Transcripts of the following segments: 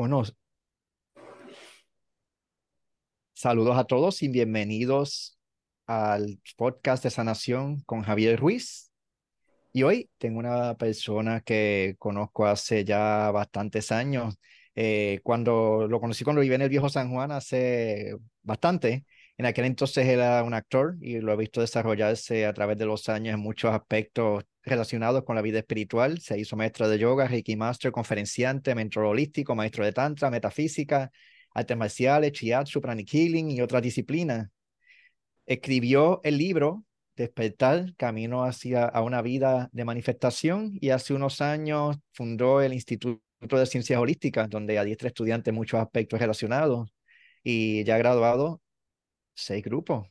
Bueno, saludos a todos y bienvenidos al podcast de sanación con Javier Ruiz. Y hoy tengo una persona que conozco hace ya bastantes años. Eh, cuando lo conocí cuando viví en el viejo San Juan hace bastante, en aquel entonces era un actor y lo he visto desarrollarse a través de los años en muchos aspectos relacionados con la vida espiritual. Se hizo maestro de yoga, Reiki Master, conferenciante, mentor holístico, maestro de tantra, metafísica, artes marciales, shiatsu, pranic healing y otras disciplinas. Escribió el libro Despertar, Camino hacia a una vida de manifestación y hace unos años fundó el Instituto de Ciencias Holísticas, donde adiestra estudiantes en muchos aspectos relacionados y ya ha graduado seis grupos.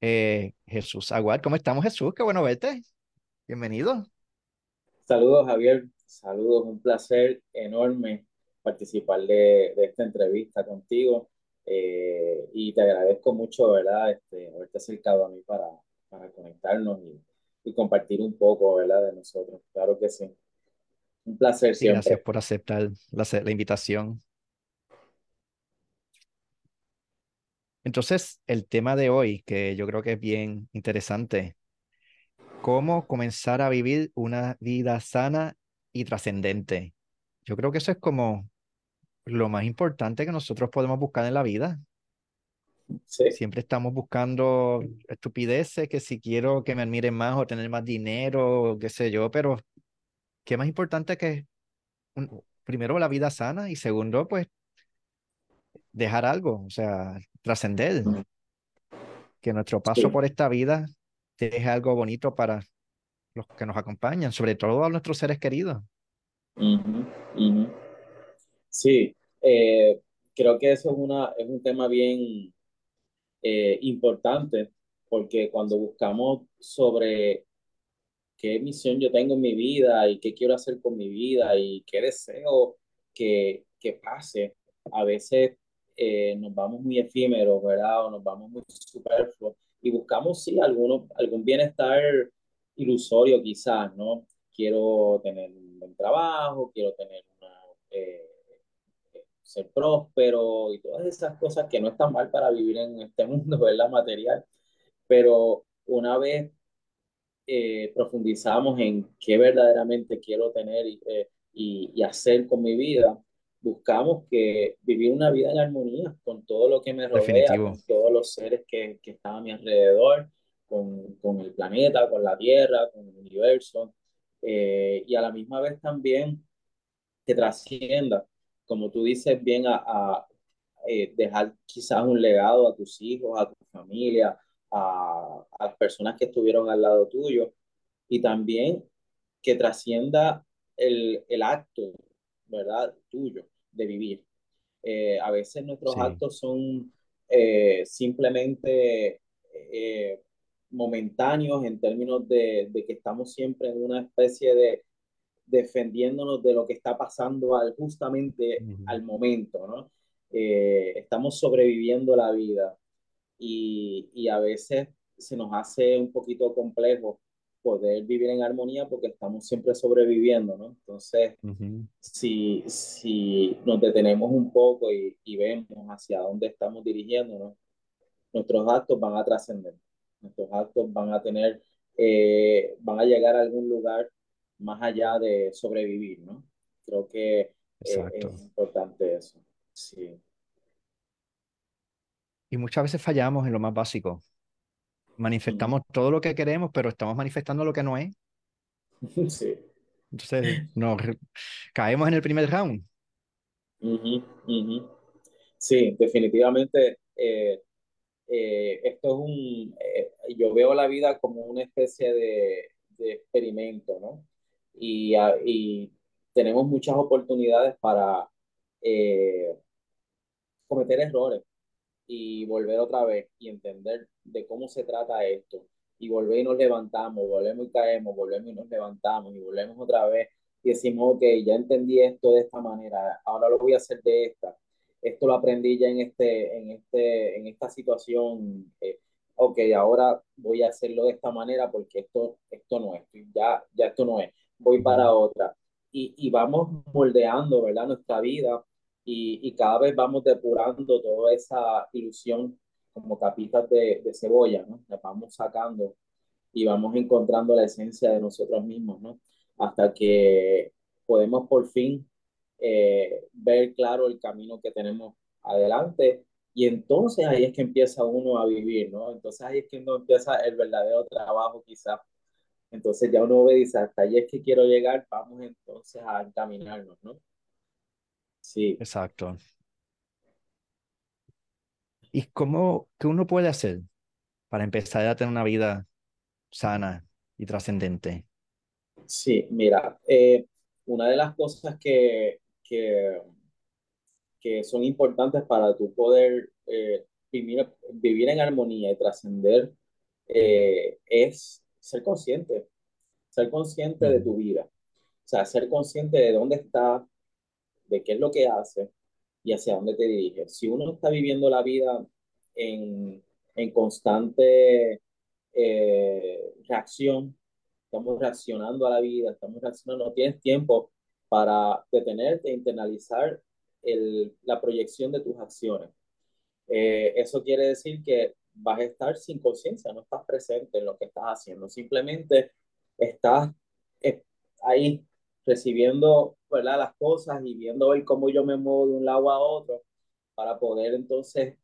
Eh, Jesús Aguad, ¿cómo estamos Jesús? Qué bueno verte. Bienvenido. Saludos Javier, saludos, un placer enorme participar de, de esta entrevista contigo eh, y te agradezco mucho, ¿verdad? Este, haberte acercado a mí para, para conectarnos y, y, compartir un poco, ¿verdad? De nosotros. Claro que sí. Un placer siempre. Gracias por aceptar la, la invitación. Entonces, el tema de hoy, que yo creo que es bien interesante, cómo comenzar a vivir una vida sana y trascendente. Yo creo que eso es como lo más importante que nosotros podemos buscar en la vida. Sí. Siempre estamos buscando estupideces, que si quiero que me admiren más o tener más dinero, qué sé yo, pero qué más importante que primero la vida sana y segundo, pues dejar algo, o sea, trascender. Que nuestro paso por esta vida deje algo bonito para los que nos acompañan, sobre todo a nuestros seres queridos. Sí, eh, creo que eso es, una, es un tema bien eh, importante, porque cuando buscamos sobre qué misión yo tengo en mi vida y qué quiero hacer con mi vida y qué deseo que, que pase, a veces eh, nos vamos muy efímeros, ¿verdad? O nos vamos muy superfluos y buscamos, sí, alguno, algún bienestar ilusorio quizás, ¿no? Quiero tener un buen trabajo, quiero tener una, eh, ser próspero y todas esas cosas que no están mal para vivir en este mundo, ¿verdad? Material. Pero una vez eh, profundizamos en qué verdaderamente quiero tener y, y hacer con mi vida, buscamos que vivir una vida en armonía con todo lo que me rodea, con todos los seres que, que están a mi alrededor, con, con, el planeta, con la Tierra, con el universo, eh, y a la misma vez también que trascienda, como tú dices bien, a, a eh, dejar quizás un legado a tus hijos, a tu familia, a, a las personas que estuvieron al lado tuyo, y también que trascienda el, el acto, ¿verdad? Tuyo de vivir. Eh, a veces nuestros actos son eh, simplemente eh, momentáneos en términos de, de, que estamos siempre en una especie de defendiéndonos de lo que está pasando al, justamente al momento, ¿no? estamos sobreviviendo la vida y, y a veces se nos hace un poquito complejo poder vivir en armonía porque estamos siempre sobreviviendo, ¿no? Entonces, si, si nos detenemos un poco y, y, vemos hacia dónde estamos dirigiéndonos, nuestros actos van a trascender, nuestros actos van a tener, eh, van a llegar a algún lugar más allá de sobrevivir, ¿no? Creo que eh, es importante eso, sí. Y muchas veces fallamos en lo más básico manifestamos todo lo que queremos, pero estamos manifestando lo que no es. Sí. Entonces, nos caemos en el primer round. Sí, definitivamente. Eh, eh, esto es un. Eh, yo veo la vida como una especie de, de experimento, ¿no? Y, y, tenemos muchas oportunidades para cometer errores y volver otra vez y entender de cómo se trata esto y volver y nos levantamos, volvemos y caemos, volvemos y nos levantamos y volvemos otra vez y decimos, ok, ya entendí esto de esta manera, ahora lo voy a hacer de esta, esto lo aprendí ya en, este, en, este, en esta situación, eh, ok, ahora voy a hacerlo de esta manera porque esto, esto no es, ya, ya esto no es, voy para otra. Y, y vamos moldeando, ¿verdad? Nuestra vida y, y cada vez vamos depurando toda esa ilusión como capitas de, de cebolla, ¿no? La vamos sacando y vamos encontrando la esencia de nosotros mismos, ¿no? Hasta que podemos por fin eh, ver claro el camino que tenemos adelante y entonces ahí es que empieza uno a vivir, ¿no? Entonces ahí es que uno empieza el verdadero trabajo quizás. Entonces ya uno ve y dice, hasta ahí es que quiero llegar, vamos entonces a encaminarnos, ¿no? Sí. Exacto. ¿Y cómo, qué uno puede hacer para empezar a tener una vida sana y trascendente? Sí, mira, eh, una de las cosas que, que, que son importantes para tu poder eh, vivir, vivir en armonía y trascender eh, es ser consciente, ser consciente de tu vida, o sea, ser consciente de dónde está, de qué es lo que hace y hacia dónde te diriges. Si uno está viviendo la vida en, en constante eh, reacción, estamos reaccionando a la vida, estamos reaccionando, no tienes tiempo para detenerte e internalizar el, la proyección de tus acciones. Eh, eso quiere decir que vas a estar sin conciencia, no estás presente en lo que estás haciendo, simplemente estás eh, ahí recibiendo ¿verdad? las cosas y viendo hoy cómo yo me muevo de un lado a otro para poder entonces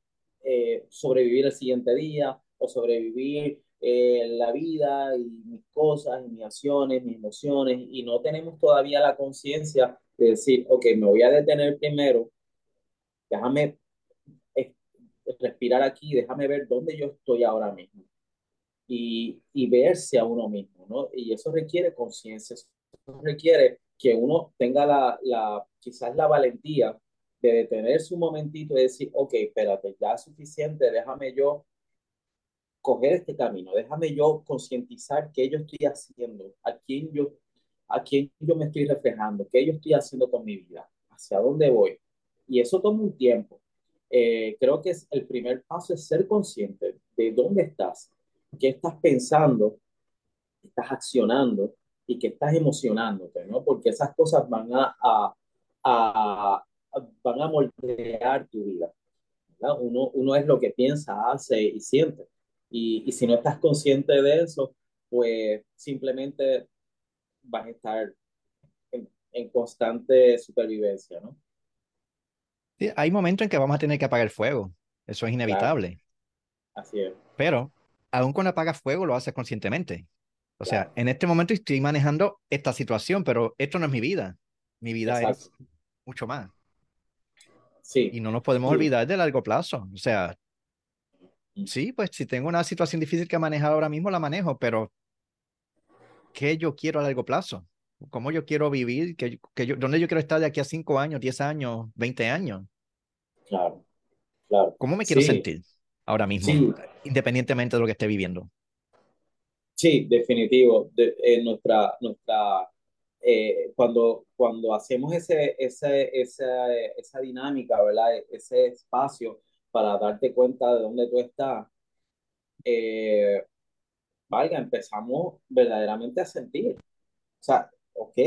eh, sobrevivir el siguiente día o sobrevivir eh, la vida y mis cosas, mis acciones, mis emociones, y no tenemos todavía la conciencia de decir, ok, me voy a detener primero, déjame respirar aquí, déjame ver dónde yo estoy ahora mismo. Y, y verse a uno mismo, ¿no? Y eso requiere conciencia, eso requiere que uno tenga la, la, quizás la valentía de detenerse un momentito y decir, ok, espérate, ya es suficiente, déjame yo coger este camino, déjame yo concientizar qué yo estoy haciendo, a quién yo, a quién yo me estoy reflejando, qué yo estoy haciendo con mi vida, hacia dónde voy. Y eso toma un tiempo. Eh, creo que es el primer paso es ser consciente de dónde estás, qué estás pensando, estás accionando y qué estás emocionándote, ¿no? Porque esas cosas van a, a, a van a moldear tu vida. Uno, uno es lo que piensa, hace y siente. Y, y si no estás consciente de eso, pues simplemente vas a estar en, en constante supervivencia, ¿no? Sí, hay momentos en que vamos a tener que apagar el fuego. Eso es inevitable. Claro. Así es. Pero aún cuando apagas fuego, lo haces conscientemente. O Claro. sea, en este momento estoy manejando esta situación, pero esto no es mi vida. Mi vida Exacto. es mucho más. Sí, Y no nos podemos sí. olvidar de largo plazo. O sea, sí, pues si tengo una situación difícil que manejar ahora mismo, la manejo, pero ¿qué yo quiero a largo plazo? ¿Cómo yo quiero vivir? ¿Qué, qué yo, ¿Dónde yo quiero estar de aquí a 5 años, 10 años, 20 años? Claro, claro. ¿Cómo me quiero Sí, sentir ahora mismo, sí, independientemente de lo que esté viviendo? Sí, definitivo. De, eh, nuestra, nuestra, eh, cuando, cuando hacemos ese, ese, esa, esa dinámica, ¿verdad? Ese espacio para darte cuenta de dónde tú estás, eh, valga, empezamos verdaderamente a sentir. O sea, ok,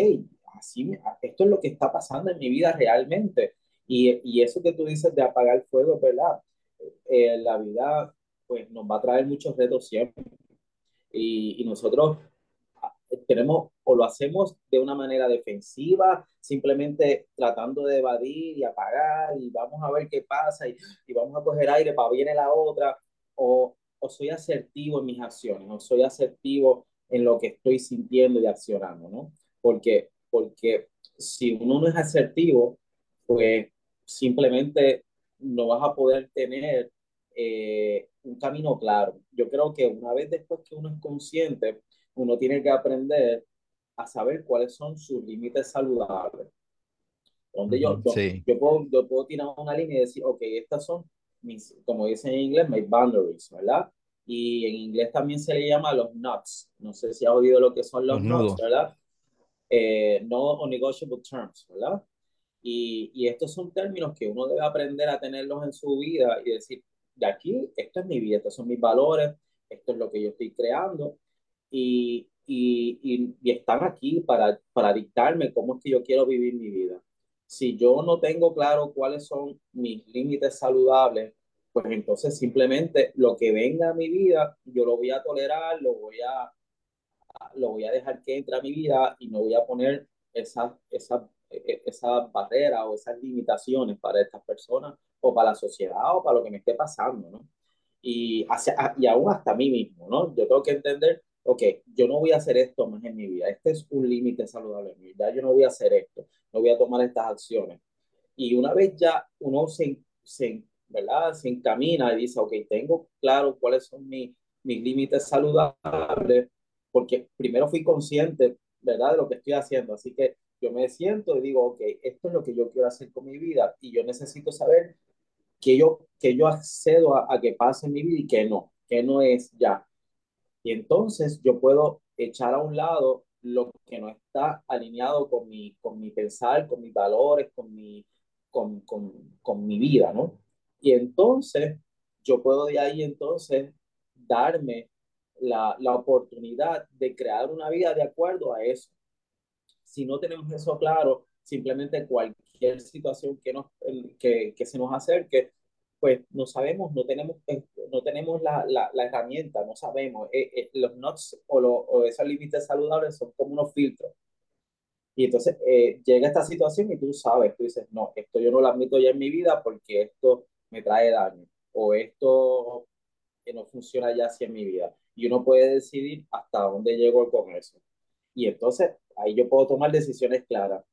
así, esto es lo que está pasando en mi vida realmente. Y, y eso que tú dices de apagar fuego, verdad. Eh, la vida, pues, nos va a traer muchos retos siempre. Y, y nosotros ah, tenemos o lo hacemos de una manera defensiva, simplemente tratando de evadir y apagar y vamos a ver qué pasa y, y vamos a coger aire para viene la otra, o, o soy asertivo en mis acciones, o soy asertivo en lo que estoy sintiendo y accionando, ¿no? Porque, porque si uno no es asertivo, pues simplemente no vas a poder tener eh, un camino claro. Yo creo que una vez después que uno es consciente, uno tiene que aprender a saber cuáles son sus límites saludables. Donde yo, yo, Sí, yo, puedo, yo puedo tirar una línea y decir, ok, estas son mis, como dicen en inglés, my boundaries, ¿verdad? Y en inglés también se le llama los nuts. No sé si has oído lo que son los nuts. ¿verdad? Eh, no negotiable terms, ¿verdad? Y, y estos son términos que uno debe aprender a tenerlos en su vida y decir, de aquí, esto es mi vida, estos son mis valores, esto es lo que yo estoy creando y, y, y, están aquí para, para dictarme cómo es que yo quiero vivir mi vida. Si yo no tengo claro cuáles son mis límites saludables, pues entonces simplemente lo que venga a mi vida, yo lo voy a tolerar, lo voy a, lo voy a dejar que entre a mi vida y no voy a poner esas esa, esa barreras o esas limitaciones para estas personas o para la sociedad o para lo que me esté pasando, ¿no? Y, hacia, y aún hasta mí mismo, ¿no? Yo tengo que entender, ok, yo no voy a hacer esto más en mi vida, este es un límite saludable en mi vida, yo no voy a hacer esto, no voy a tomar estas acciones. Y una vez ya uno se, se ¿verdad? Se encamina y dice, ok, tengo claro cuáles son mis, mis límites saludables, porque primero fui consciente, ¿verdad? De lo que estoy haciendo. Así que yo me siento y digo, ok, esto es lo que yo quiero hacer con mi vida y yo necesito saber que yo, que yo accedo a, a que pase en mi vida y que no, que no es ya. Y entonces yo puedo echar a un lado lo que no está alineado con mi, con mi pensar, con mis valores, con mi, con, con, con mi vida, ¿no? Y entonces yo puedo de ahí entonces darme la, la oportunidad de crear una vida de acuerdo a eso. Si no tenemos eso claro, simplemente cualquier situación que, nos, que, que se nos acerque, pues no sabemos, no tenemos, eh, no tenemos la, la, la herramienta, no sabemos. Eh, eh, los NOTS o, lo, o esos límites saludables son como unos filtros. Y entonces eh, llega esta situación y tú sabes, tú dices, no, esto yo no lo admito ya en mi vida porque esto me trae daño o esto no funciona ya así en mi vida. Y uno puede decidir hasta dónde llego con eso. Y entonces ahí yo puedo tomar decisiones claras.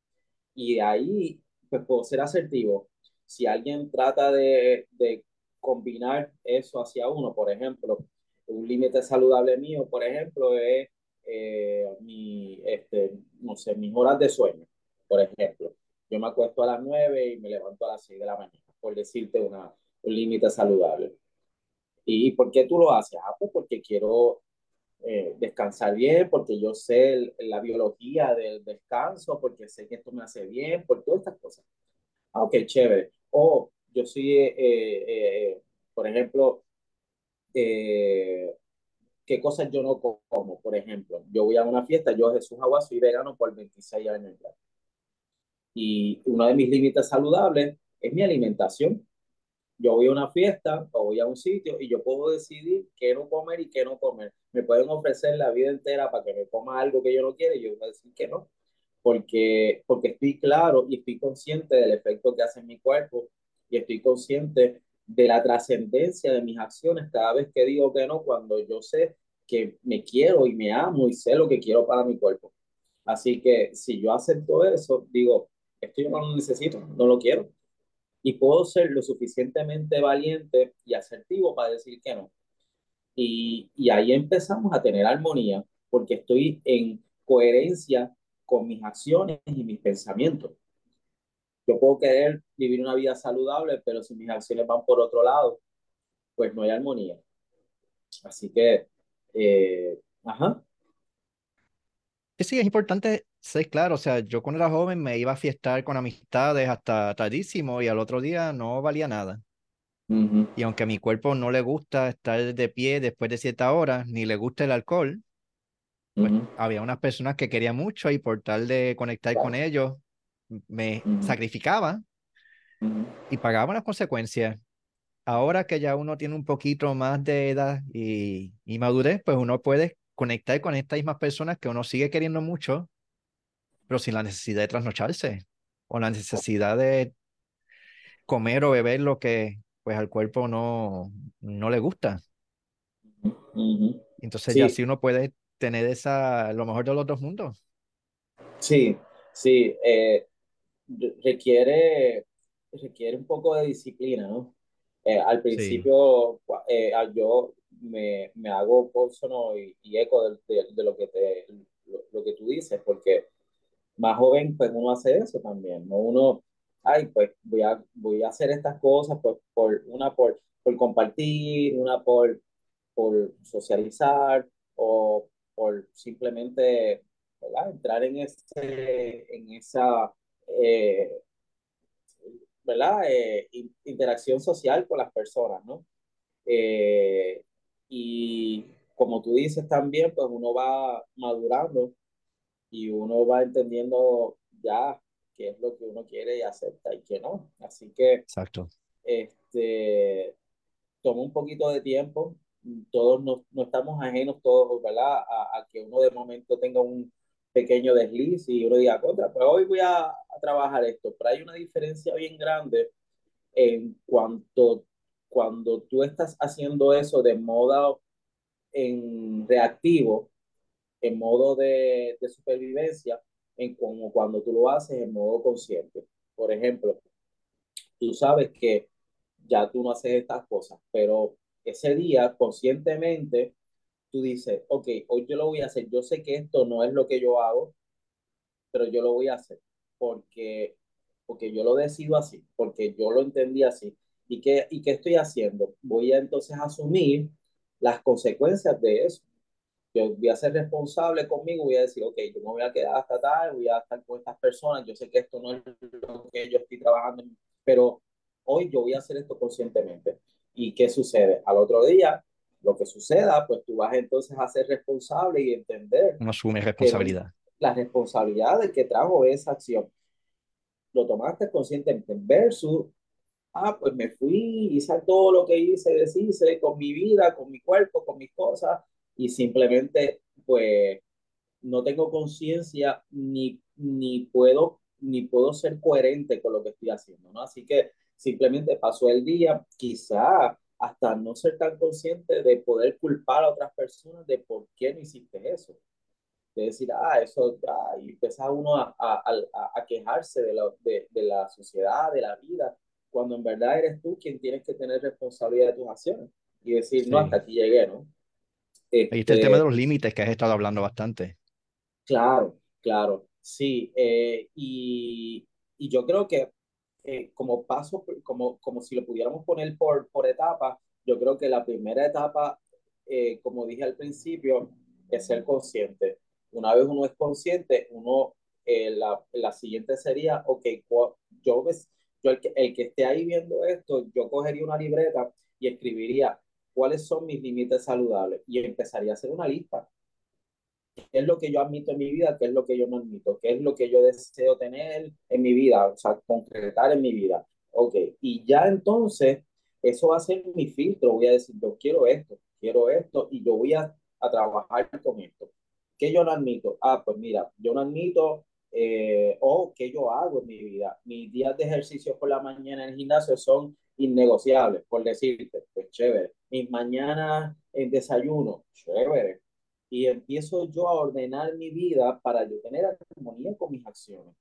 Y ahí pues puedo ser asertivo. Si alguien trata de, de combinar eso hacia uno, por ejemplo, un límite saludable mío, por ejemplo, es eh, mi, este, no sé, mis horas de sueño, por ejemplo. Yo me acuesto a las 9 y me levanto a las 6 de la mañana por decirte una, un límite saludable. ¿Y por qué tú lo haces? Ah, pues porque quiero eh, descansar bien, porque yo sé el, la biología del descanso, porque sé que esto me hace bien, por todas estas cosas. Ah, ok, chévere. O yo soy, eh, eh, por ejemplo, eh, qué cosas yo no como. Por ejemplo, yo voy a una fiesta, yo Jesús Agua soy vegano por 26 años. Y uno de mis límites saludables es mi alimentación. Yo voy a una fiesta o voy a un sitio y yo puedo decidir qué no comer y qué no comer. Me pueden ofrecer la vida entera para que me coma algo que yo no quiero y yo voy a decir que no, porque, porque estoy claro y estoy consciente del efecto que hace en mi cuerpo y estoy consciente de la trascendencia de mis acciones cada vez que digo que no, cuando yo sé que me quiero y me amo y sé lo que quiero para mi cuerpo. Así que si yo acepto eso, digo, esto yo no lo necesito, no lo quiero y puedo ser lo suficientemente valiente y asertivo para decir que no. Y, y ahí empezamos a tener armonía porque estoy en coherencia con mis acciones y mis pensamientos. Yo puedo querer vivir una vida saludable, pero si mis acciones van por otro lado, pues no hay armonía. Así que, eh, ajá. Sí, es importante ser claro, o sea, yo cuando era joven me iba a fiestar con amistades hasta tardísimo y al otro día no valía nada. Y aunque a mi cuerpo no le gusta estar de pie después de cierta hora, ni le gusta el alcohol, pues había unas personas que quería mucho y por tal de conectar con ellos, me sacrificaba y pagaba las consecuencias. Ahora que ya uno tiene un poquito más de edad y, y madurez, pues uno puede conectar con estas mismas personas que uno sigue queriendo mucho, pero sin la necesidad de trasnocharse o la necesidad de comer o beber lo que pues al cuerpo no, no le gusta. Entonces ya sí uno puede tener esa, lo mejor de los dos mundos. Sí, sí, eh, requiere, requiere un poco de disciplina, ¿no? Eh, al principio eh, yo me, me hago consono y, y eco de, de, de, lo, que te, lo, lo, que tú dices, porque más joven, pues uno hace eso también, ¿no? Uno, ay, pues voy a, voy a hacer estas cosas, pues por, una por, por compartir, una por, por socializar o por simplemente, ¿verdad? Entrar en, ese, en esa, eh, ¿verdad? Eh, interacción social con las personas, ¿no? Eh, y como tú dices también, pues uno va madurando y uno va entendiendo ya qué es lo que uno quiere y acepta y qué no. Así que, Exacto. este, toma un poquito de tiempo. Todos no, no estamos ajenos, todos, ¿verdad? A, a, que uno de momento tenga un pequeño desliz y uno diga, contra, pues hoy voy a, a trabajar esto. Pero hay una diferencia bien grande en cuanto cuando tú estás haciendo eso de modo en reactivo, en modo de, de supervivencia, en como cuando tú lo haces en modo consciente. Por ejemplo, tú sabes que ya tú no haces estas cosas, pero ese día conscientemente tú dices, ok, hoy yo lo voy a hacer, yo sé que esto no es lo que yo hago, pero yo lo voy a hacer porque, porque yo lo decido así, porque yo lo entendí así. ¿Y qué, ¿Y qué estoy haciendo? Voy a entonces asumir las consecuencias de eso. Yo voy a ser responsable conmigo, voy a decir, ok, yo me voy a quedar hasta tarde, voy a estar con estas personas, yo sé que esto no es lo que yo estoy trabajando, pero hoy yo voy a hacer esto conscientemente. ¿Y qué sucede? Al otro día, lo que suceda, pues tú vas entonces a ser responsable y entender. No asume responsabilidad. La responsabilidad de que trajo esa acción. Lo tomaste conscientemente versus, ah, pues me fui, hice todo lo que hice, deshice con mi vida, con mi cuerpo, con mis cosas, y simplemente, pues, no tengo conciencia ni, ni, puedo, ni puedo ser coherente con lo que estoy haciendo, ¿no? Así que simplemente pasó el día, quizá hasta no ser tan consciente de poder culpar a otras personas de por qué no hiciste eso. De decir, ah, eso, ah, y empieza uno a, a, a, a quejarse de la, de, de, la sociedad, de la vida, cuando en verdad eres tú quien tienes que tener responsabilidad de tus acciones y decir, sí. no, hasta aquí llegué, ¿no? Este, Ahí está el tema de los límites que has estado hablando bastante. Claro, claro, sí. Eh, y, y yo creo que eh, como paso, como, como si lo pudiéramos poner por, por etapas, yo creo que la primera etapa, eh, como dije al principio, es ser consciente. Una vez uno es consciente, uno, eh, la, la siguiente sería, ok, yo, yo el, que, el que esté ahí viendo esto, yo cogería una libreta y escribiría cuáles son mis límites saludables y empezaría a hacer una lista qué es lo que yo admito en mi vida, qué es lo que yo no admito, qué es lo que yo deseo tener en mi vida, o sea, concretar en mi vida. Ok, y ya entonces eso va a ser mi filtro, voy a decir, yo quiero esto, quiero esto, y yo voy a, a trabajar con esto. ¿Qué yo no admito? Ah, pues mira, yo no admito, eh, o qué yo hago en mi vida. Mis días de ejercicio por la mañana en el gimnasio son innegociables, por decirte, pues chévere. Mis mañanas en desayuno, chévere y empiezo yo a ordenar mi vida para yo tener armonía con mis acciones.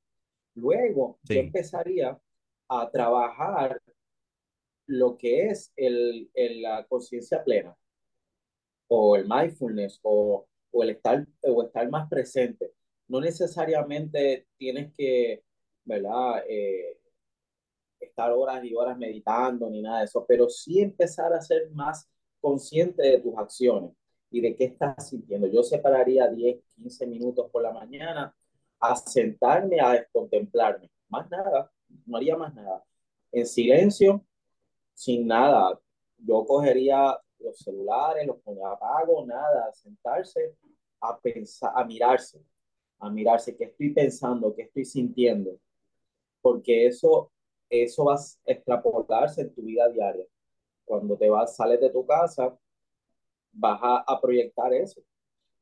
Luego sí. yo empezaría a trabajar lo que es el, el la conciencia plena o el mindfulness o, o, el estar, o estar más presente. No necesariamente tienes que, ¿verdad? Eh, estar horas y horas meditando ni nada de eso, pero sí empezar a ser más consciente de tus acciones y de qué estás sintiendo. Yo separaría 10, 15 minutos por la mañana a sentarme a contemplarme. Más nada, no haría más nada. En silencio, sin nada. Yo cogería los celulares, los ponía apago, nada, sentarse a pensar, a mirarse, a mirarse qué estoy pensando, qué estoy sintiendo, porque eso, eso va a extrapolarse en tu vida diaria. Cuando te vas, sales de tu casa, vas a, a, proyectar eso.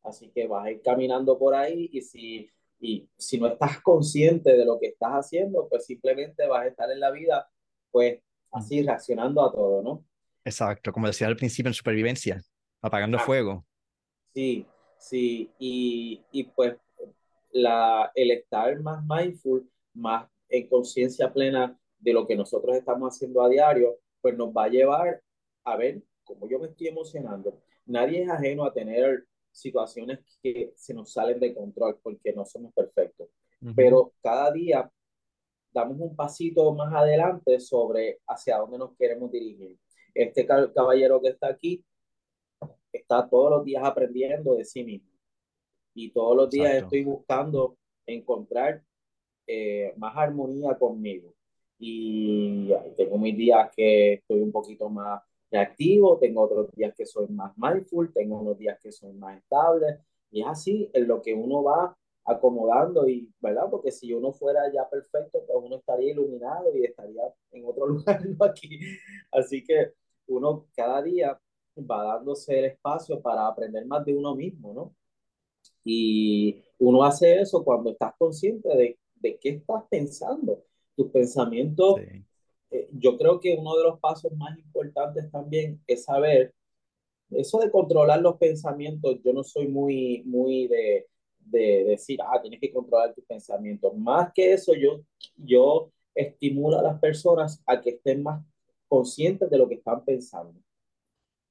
Así que vas a ir caminando por ahí y si, y si no estás consciente de lo que estás haciendo, pues simplemente vas a estar en la vida, pues así reaccionando a todo, ¿no? Exacto, como decía al principio en supervivencia, apagando fuego. Sí, sí, y, y pues la, el estar más mindful, más en conciencia plena de lo que nosotros estamos haciendo a diario, pues nos va a llevar a ver cómo yo me estoy emocionando, nadie es ajeno a tener situaciones que se nos salen de control porque no somos perfectos. Uh -huh. Pero cada día damos un pasito más adelante sobre hacia dónde nos queremos dirigir. Este caballero que está aquí está todos los días aprendiendo de sí mismo. Y todos los días Exacto. estoy buscando encontrar eh, más armonía conmigo. Y tengo mis días que estoy un poquito más reactivo, tengo otros días que soy más mindful, tengo unos días que soy más estable, y es así en lo que uno va acomodando y, ¿verdad? Porque si uno fuera ya perfecto, pues uno estaría iluminado y estaría en otro lugar, no aquí. Así que uno cada día va dándose el espacio para aprender más de uno mismo, ¿no? Y uno hace eso cuando estás consciente de, de qué estás pensando. Tus pensamientos, eh, yo creo que uno de los pasos más importantes también es saber, eso de controlar los pensamientos, yo no soy muy, muy de, de decir, ah, tienes que controlar tus pensamientos. Más que eso, yo, yo estimulo a las personas a que estén más conscientes de lo que están pensando.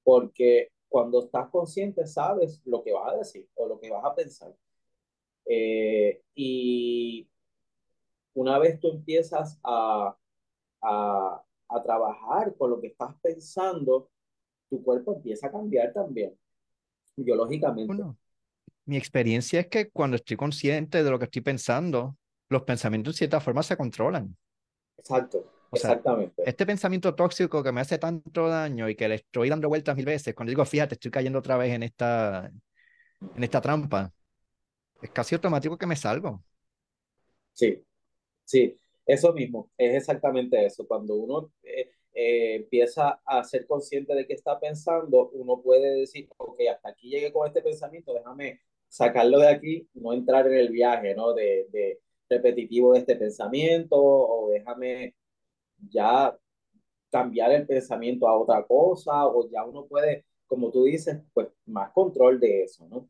Porque cuando estás consciente, sabes lo que vas a decir o lo que vas a pensar. Eh, y una vez tú empiezas a, a, a trabajar con lo que estás pensando, tu cuerpo empieza a cambiar también, biológicamente. mi experiencia es que cuando estoy consciente de lo que estoy pensando, los pensamientos de cierta forma se controlan. Exacto. Exactamente. este pensamiento tóxico que me hace tanto daño y que le estoy dando vueltas mil veces, cuando digo, fíjate, estoy cayendo otra vez en esta, en esta trampa, es casi automático que me salgo. Sí, sí, eso mismo, es exactamente eso. Cuando uno eh, eh, empieza a ser consciente de qué está pensando, uno puede decir, ok, hasta aquí llegué con este pensamiento, déjame sacarlo de aquí, no entrar en el viaje, ¿no? De, de repetitivo de este pensamiento, o déjame ya cambiar el pensamiento a otra cosa, o ya uno puede, como tú dices, pues más control de eso, ¿no?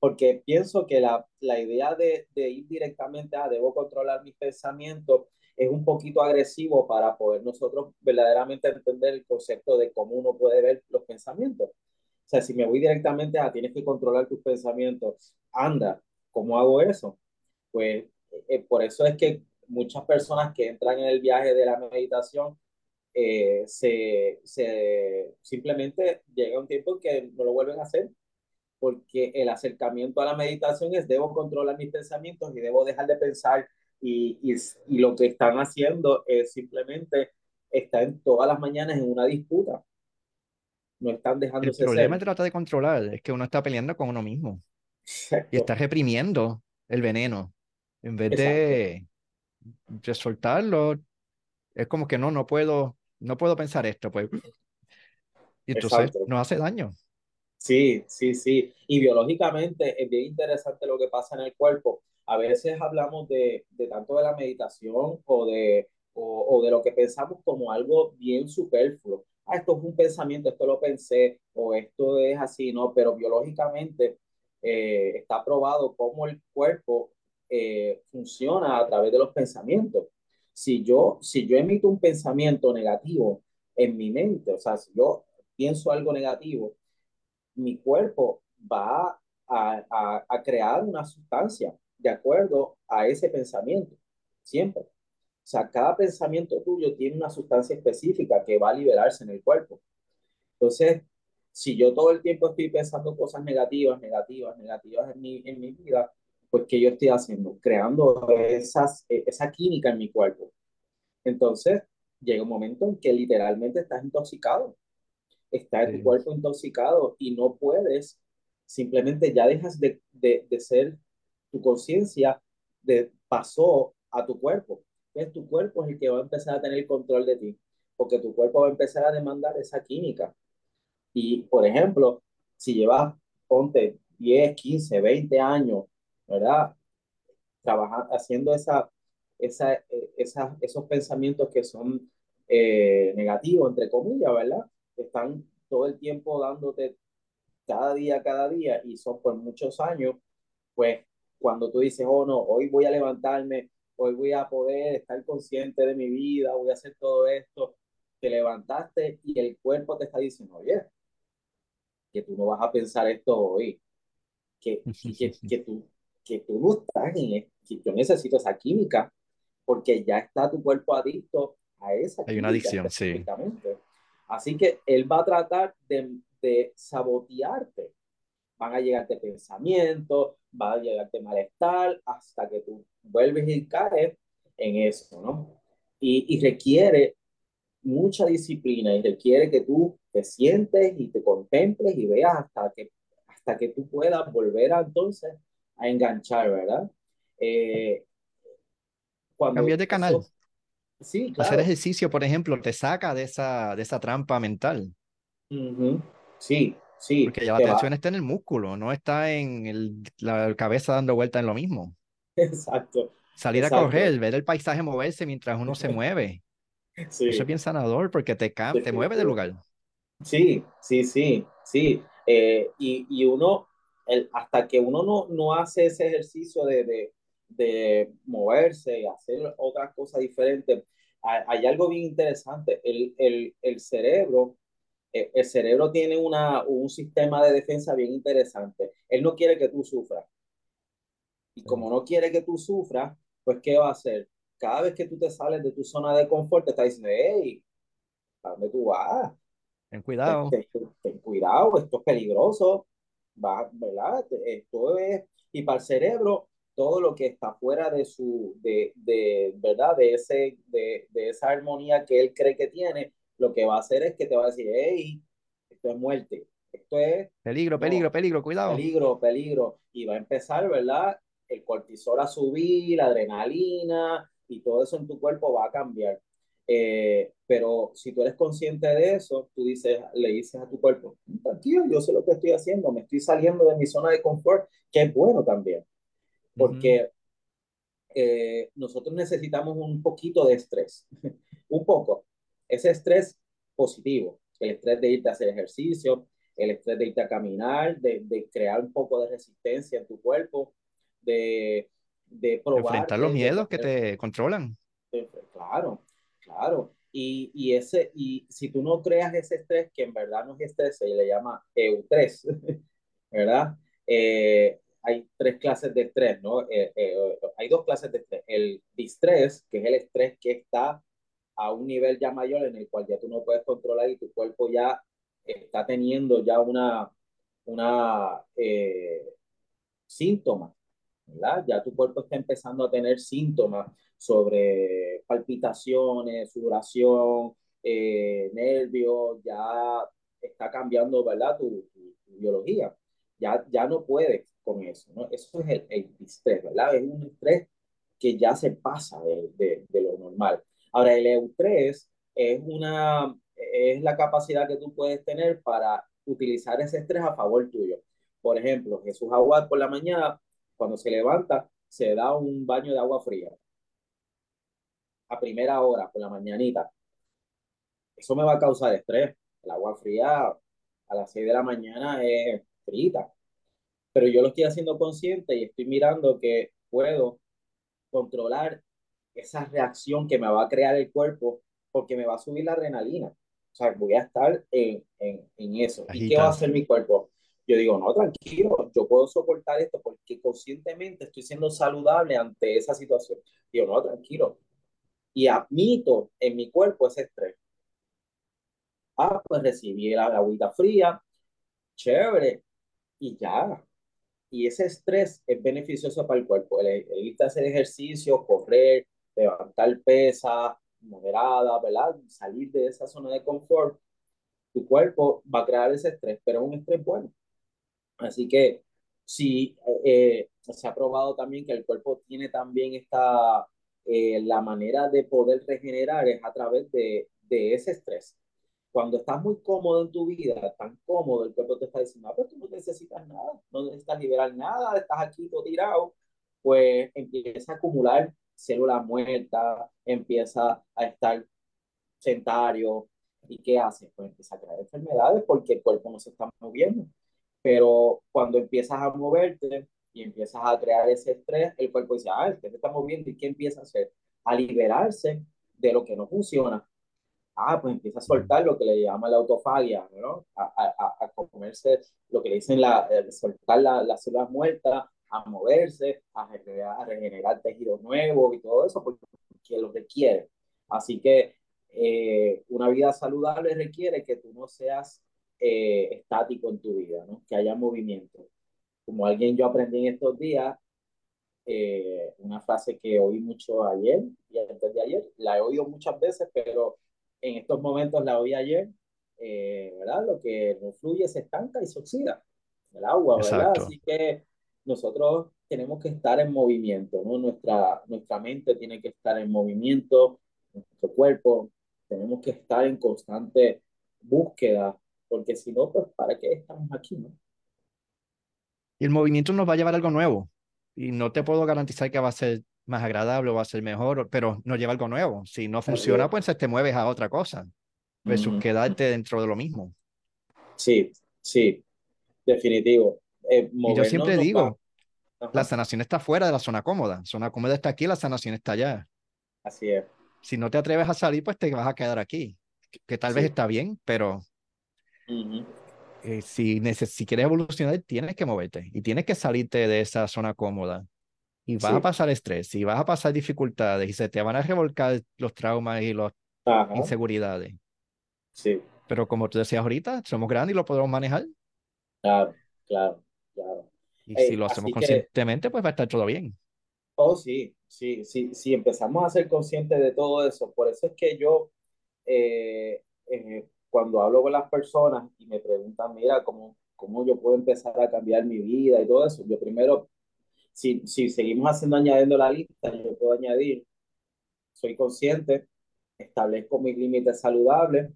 Porque pienso que la, la idea de, ir directamente a debo controlar mis pensamientos es un poquito agresivo para poder nosotros verdaderamente entender el concepto de cómo uno puede ver los pensamientos. O sea, si me voy directamente a tienes que controlar tus pensamientos, anda, ¿cómo hago eso? Pues eh, por eso es que muchas personas que entran en el viaje de la meditación eh, se, se, simplemente llega un tiempo en que no lo vuelven a hacer porque el acercamiento a la meditación es debo controlar mis pensamientos y debo dejar de pensar y, y, y lo que están haciendo es simplemente estar todas las mañanas en una disputa. No están dejándose El problema ser. trata de controlar es que uno está peleando con uno mismo Exacto. y está reprimiendo el veneno en vez de, de soltarlo. Es como que no, no puedo, no puedo pensar esto, pues. Y entonces Exacto. nos hace daño. Sí, sí, sí. Y biológicamente es bien interesante lo que pasa en el cuerpo. A veces hablamos de, de tanto de la meditación o de, o, de lo que pensamos como algo bien superfluo. Ah, esto es un pensamiento, esto lo pensé, o esto es así, ¿no? Pero biológicamente eh, está probado cómo el cuerpo eh, funciona a través de los pensamientos. Si yo, si yo emito un pensamiento negativo en mi mente, o sea, si yo pienso algo negativo, mi cuerpo va a, crear una sustancia de acuerdo a ese pensamiento, siempre. O sea, cada pensamiento tuyo tiene una sustancia específica que va a liberarse en el cuerpo. Entonces, si yo todo el tiempo estoy pensando cosas negativas, negativas, negativas en mi, en mi vida, pues ¿qué yo estoy haciendo? Creando esas, esa química en mi cuerpo. Entonces, llega un momento en que literalmente estás intoxicado está en tu cuerpo intoxicado y no puedes, simplemente ya dejas de, de, de ser, tu conciencia de, pasó a tu cuerpo. Entonces tu cuerpo es el que va a empezar a tener control de ti, porque tu cuerpo va a empezar a demandar esa química. Y, por ejemplo, si llevas, ponte 10, 15, 20 años, ¿verdad? Trabajando, haciendo esa, esa, eh, esa, esos pensamientos que son eh, negativos, entre comillas, ¿verdad? Están todo el tiempo dándote cada día, cada día, y son por muchos años, pues cuando tú dices, oh no, hoy voy a levantarme, hoy voy a poder estar consciente de mi vida, voy a hacer todo esto, te levantaste y el cuerpo te está diciendo, oye, que tú no vas a pensar esto hoy, que, que, que, tú, que tú no estás en esto, que yo necesito esa química, porque ya está tu cuerpo adicto a esa Hay una adicción, sí. Así que él va a tratar de, de sabotearte. Van a llegarte pensamientos, va a llegarte malestar, hasta que tú vuelves y caes en eso, ¿no? Y, y requiere mucha disciplina y requiere que tú te sientes y te contemples y veas hasta que, hasta que tú puedas volver a, entonces a enganchar, ¿verdad? Eh, cuando Cambiar de canal. eso- sí, Hacer ejercicio, por ejemplo, te saca de esa, de esa trampa mental. Sí, sí. Porque ya la va- atención está en el músculo, no está en el- la cabeza dando vuelta en lo mismo. Exacto. Salir a correr, ver el paisaje moverse mientras uno se mueve. Sí. Eso es bien sanador porque te, te mueve de Definitivo. lugar. Sí, sí, sí, sí. Eh, y, y uno, el, hasta que uno no, no hace ese ejercicio de, de, de moverse y hacer otras cosas diferentes, hay, algo bien interesante. El, el, el cerebro, eh, el cerebro tiene una, un sistema de defensa bien interesante. Él no quiere que tú sufras. Y como no quiere que tú sufras, pues ¿qué va a hacer? Cada vez que tú te sales de tu zona de confort, te está diciendo, hey, ¿a dónde tú vas? Ten cuidado. Ten, ten- ten cuidado, esto es peligroso, va, ¿verdad? Esto es, y para el cerebro, todo lo que está fuera de su, de, de ¿verdad? De, ese, de, de esa armonía que él cree que tiene, lo que va a hacer es que te va a decir, hey, esto es muerte, esto es Peligro, No. peligro, peligro, cuidado. peligro, peligro, y va a empezar, ¿verdad? El cortisol a subir, la adrenalina, y todo eso en tu cuerpo va a cambiar. Eh, pero si tú eres consciente de eso, tú dices, le dices a tu cuerpo, tranquilo, yo sé lo que estoy haciendo, me estoy saliendo de mi zona de confort, que es bueno también, porque eh, nosotros necesitamos un poquito de estrés, un poco, ese estrés positivo, el estrés de irte a hacer ejercicio, el estrés de irte a caminar, de, de crear un poco de resistencia en tu cuerpo, de, de probar. Enfrentar los miedos que te controlan. Claro, claro. Y, y, ese, y si tú no creas ese estrés, que en verdad no es estrés, se le llama eustrés, ¿verdad? Eh, hay tres clases de estrés, ¿no? Eh, eh, hay dos clases de estrés. El distrés, que es el estrés que está a un nivel ya mayor en el cual ya tú no puedes controlar y tu cuerpo ya está teniendo ya una, una eh, síntoma, ¿verdad? Ya tu cuerpo está empezando a tener síntomas sobre palpitaciones, sudoración, eh, nervios, ya está cambiando, ¿verdad? Tu, tu, tu, biología. Ya, ya no puedes con eso, ¿no? Eso es el, el ¿verdad? Es un estrés que ya se pasa de, de, lo normal. Ahora, el eustrés es, una, es la capacidad que tú puedes tener para utilizar ese estrés a favor tuyo. Por ejemplo, Jesús Aguad por la mañana, cuando se levanta, se da un baño de agua fría a primera hora, por la mañanita. Eso me va a causar estrés. El agua fría a las 6 de la mañana es frita. Pero yo lo estoy haciendo consciente y estoy mirando que puedo controlar esa reacción que me va a crear el cuerpo porque me va a subir la adrenalina. O sea, voy a estar en, en, en eso. ¿Y qué va a hacer mi cuerpo? Yo digo, no, tranquilo, yo puedo soportar esto porque conscientemente estoy siendo saludable ante esa situación. Digo, no, tranquilo. Y admito en mi cuerpo ese estrés. Ah, pues recibí la agüita fría, chévere, y ya. Y ese estrés es beneficioso para el cuerpo. El, el irte a hacer ejercicio, correr, levantar pesas moderada, ¿verdad? Salir de esa zona de confort, tu cuerpo va a crear ese estrés, pero es un estrés bueno. Así que sí, eh, se ha probado también que el cuerpo tiene también esta, eh, la manera de poder regenerar es a través de, de ese estrés. Cuando estás muy cómodo en tu vida, tan cómodo, el cuerpo te está diciendo, ah, pero tú no necesitas nada, no necesitas liberar nada, estás aquí todo tirado, pues empieza a acumular células muertas, empieza a estar sedentario. ¿Y qué hace? Pues empieza a crear enfermedades porque el cuerpo no se está moviendo. Pero cuando empiezas a moverte y empiezas a crear ese estrés, el cuerpo dice, ah, usted se está moviendo. ¿Y qué empieza a hacer? A liberarse de lo que no funciona. Ah, pues empieza a soltar lo que le llama la autofagia, ¿no? A, a, a comerse lo que le dicen, la, soltar la, las células muertas, a moverse, a regenerar, a regenerar tejidos nuevos y todo eso, porque lo requiere. Así que eh, una vida saludable requiere que tú no seas eh, estático en tu vida, ¿no? que haya movimiento. Como alguien yo aprendí en estos días, eh, una frase que oí mucho ayer y antes de ayer, la he oído muchas veces, pero en estos momentos la oí ayer, eh, ¿verdad? Lo que no fluye se estanca y se oxida, el agua, ¿verdad? Exacto. Así que nosotros tenemos que estar en movimiento, ¿no? Nuestra, nuestra mente tiene que estar en movimiento, nuestro cuerpo, tenemos que estar en constante búsqueda, porque si no, pues ¿para qué estamos aquí, no? Y el movimiento nos va a llevar a algo nuevo. Y no te puedo garantizar que va a ser más agradable va a ser mejor, pero nos lleva algo nuevo. Si no funciona, pues te mueves a otra cosa, versus quedarte dentro de lo mismo. Sí, sí, definitivo. Eh, y yo siempre digo, la sanación está fuera de la zona cómoda. La zona cómoda está aquí, la sanación está allá. Así es. Si no te atreves a salir, pues te vas a quedar aquí. Que, tal vez está bien, pero eh, si, si quieres evolucionar, tienes que moverte y tienes que salirte de esa zona cómoda. Y vas a pasar estrés, y vas a pasar dificultades, y se te van a revolcar los traumas y las inseguridades. Sí. Pero como tú decías ahorita, somos grandes y lo podemos manejar. Claro, claro, claro. Y si lo hacemos conscientemente, pues va a estar todo bien. Oh, sí, sí, sí, sí, empezamos a ser conscientes de todo eso. Por eso es que yo, eh, eh, cuando hablo con las personas y me preguntan, mira, ¿cómo, ¿cómo yo puedo empezar a cambiar mi vida y todo eso? Yo primero, si, seguimos haciendo, añadiendo la lista, yo puedo añadir, soy consciente, establezco mis límites saludables,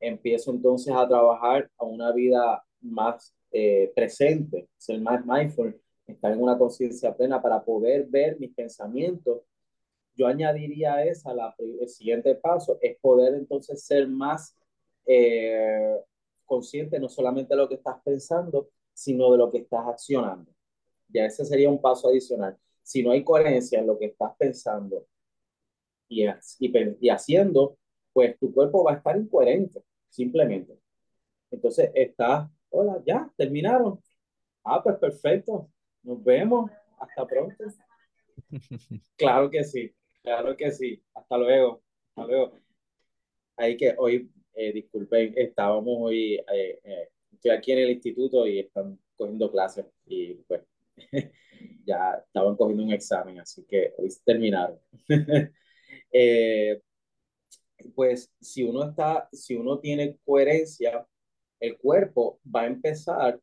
empiezo entonces a trabajar a una vida más eh, presente, ser más mindful, estar en una conciencia plena para poder ver mis pensamientos. Yo añadiría a esa, la, el siguiente paso es poder entonces ser más eh, consciente no solamente de lo que estás pensando, sino de lo que estás accionando. Ya ese sería un paso adicional. Si no hay coherencia en lo que estás pensando y, y, y haciendo, pues tu cuerpo va a estar incoherente, simplemente. Entonces, está, hola, ya, terminaron. Ah, pues perfecto. Nos vemos. Hasta pronto. Claro que sí, claro que sí. Hasta luego. Hasta luego. Ahí que hoy, eh, disculpen, estábamos hoy, eh, eh, estoy aquí en el instituto y están cogiendo clases y pues ya estaban cogiendo un examen, así que hoy terminaron. pues si uno está, si uno tiene coherencia, el cuerpo va a empezar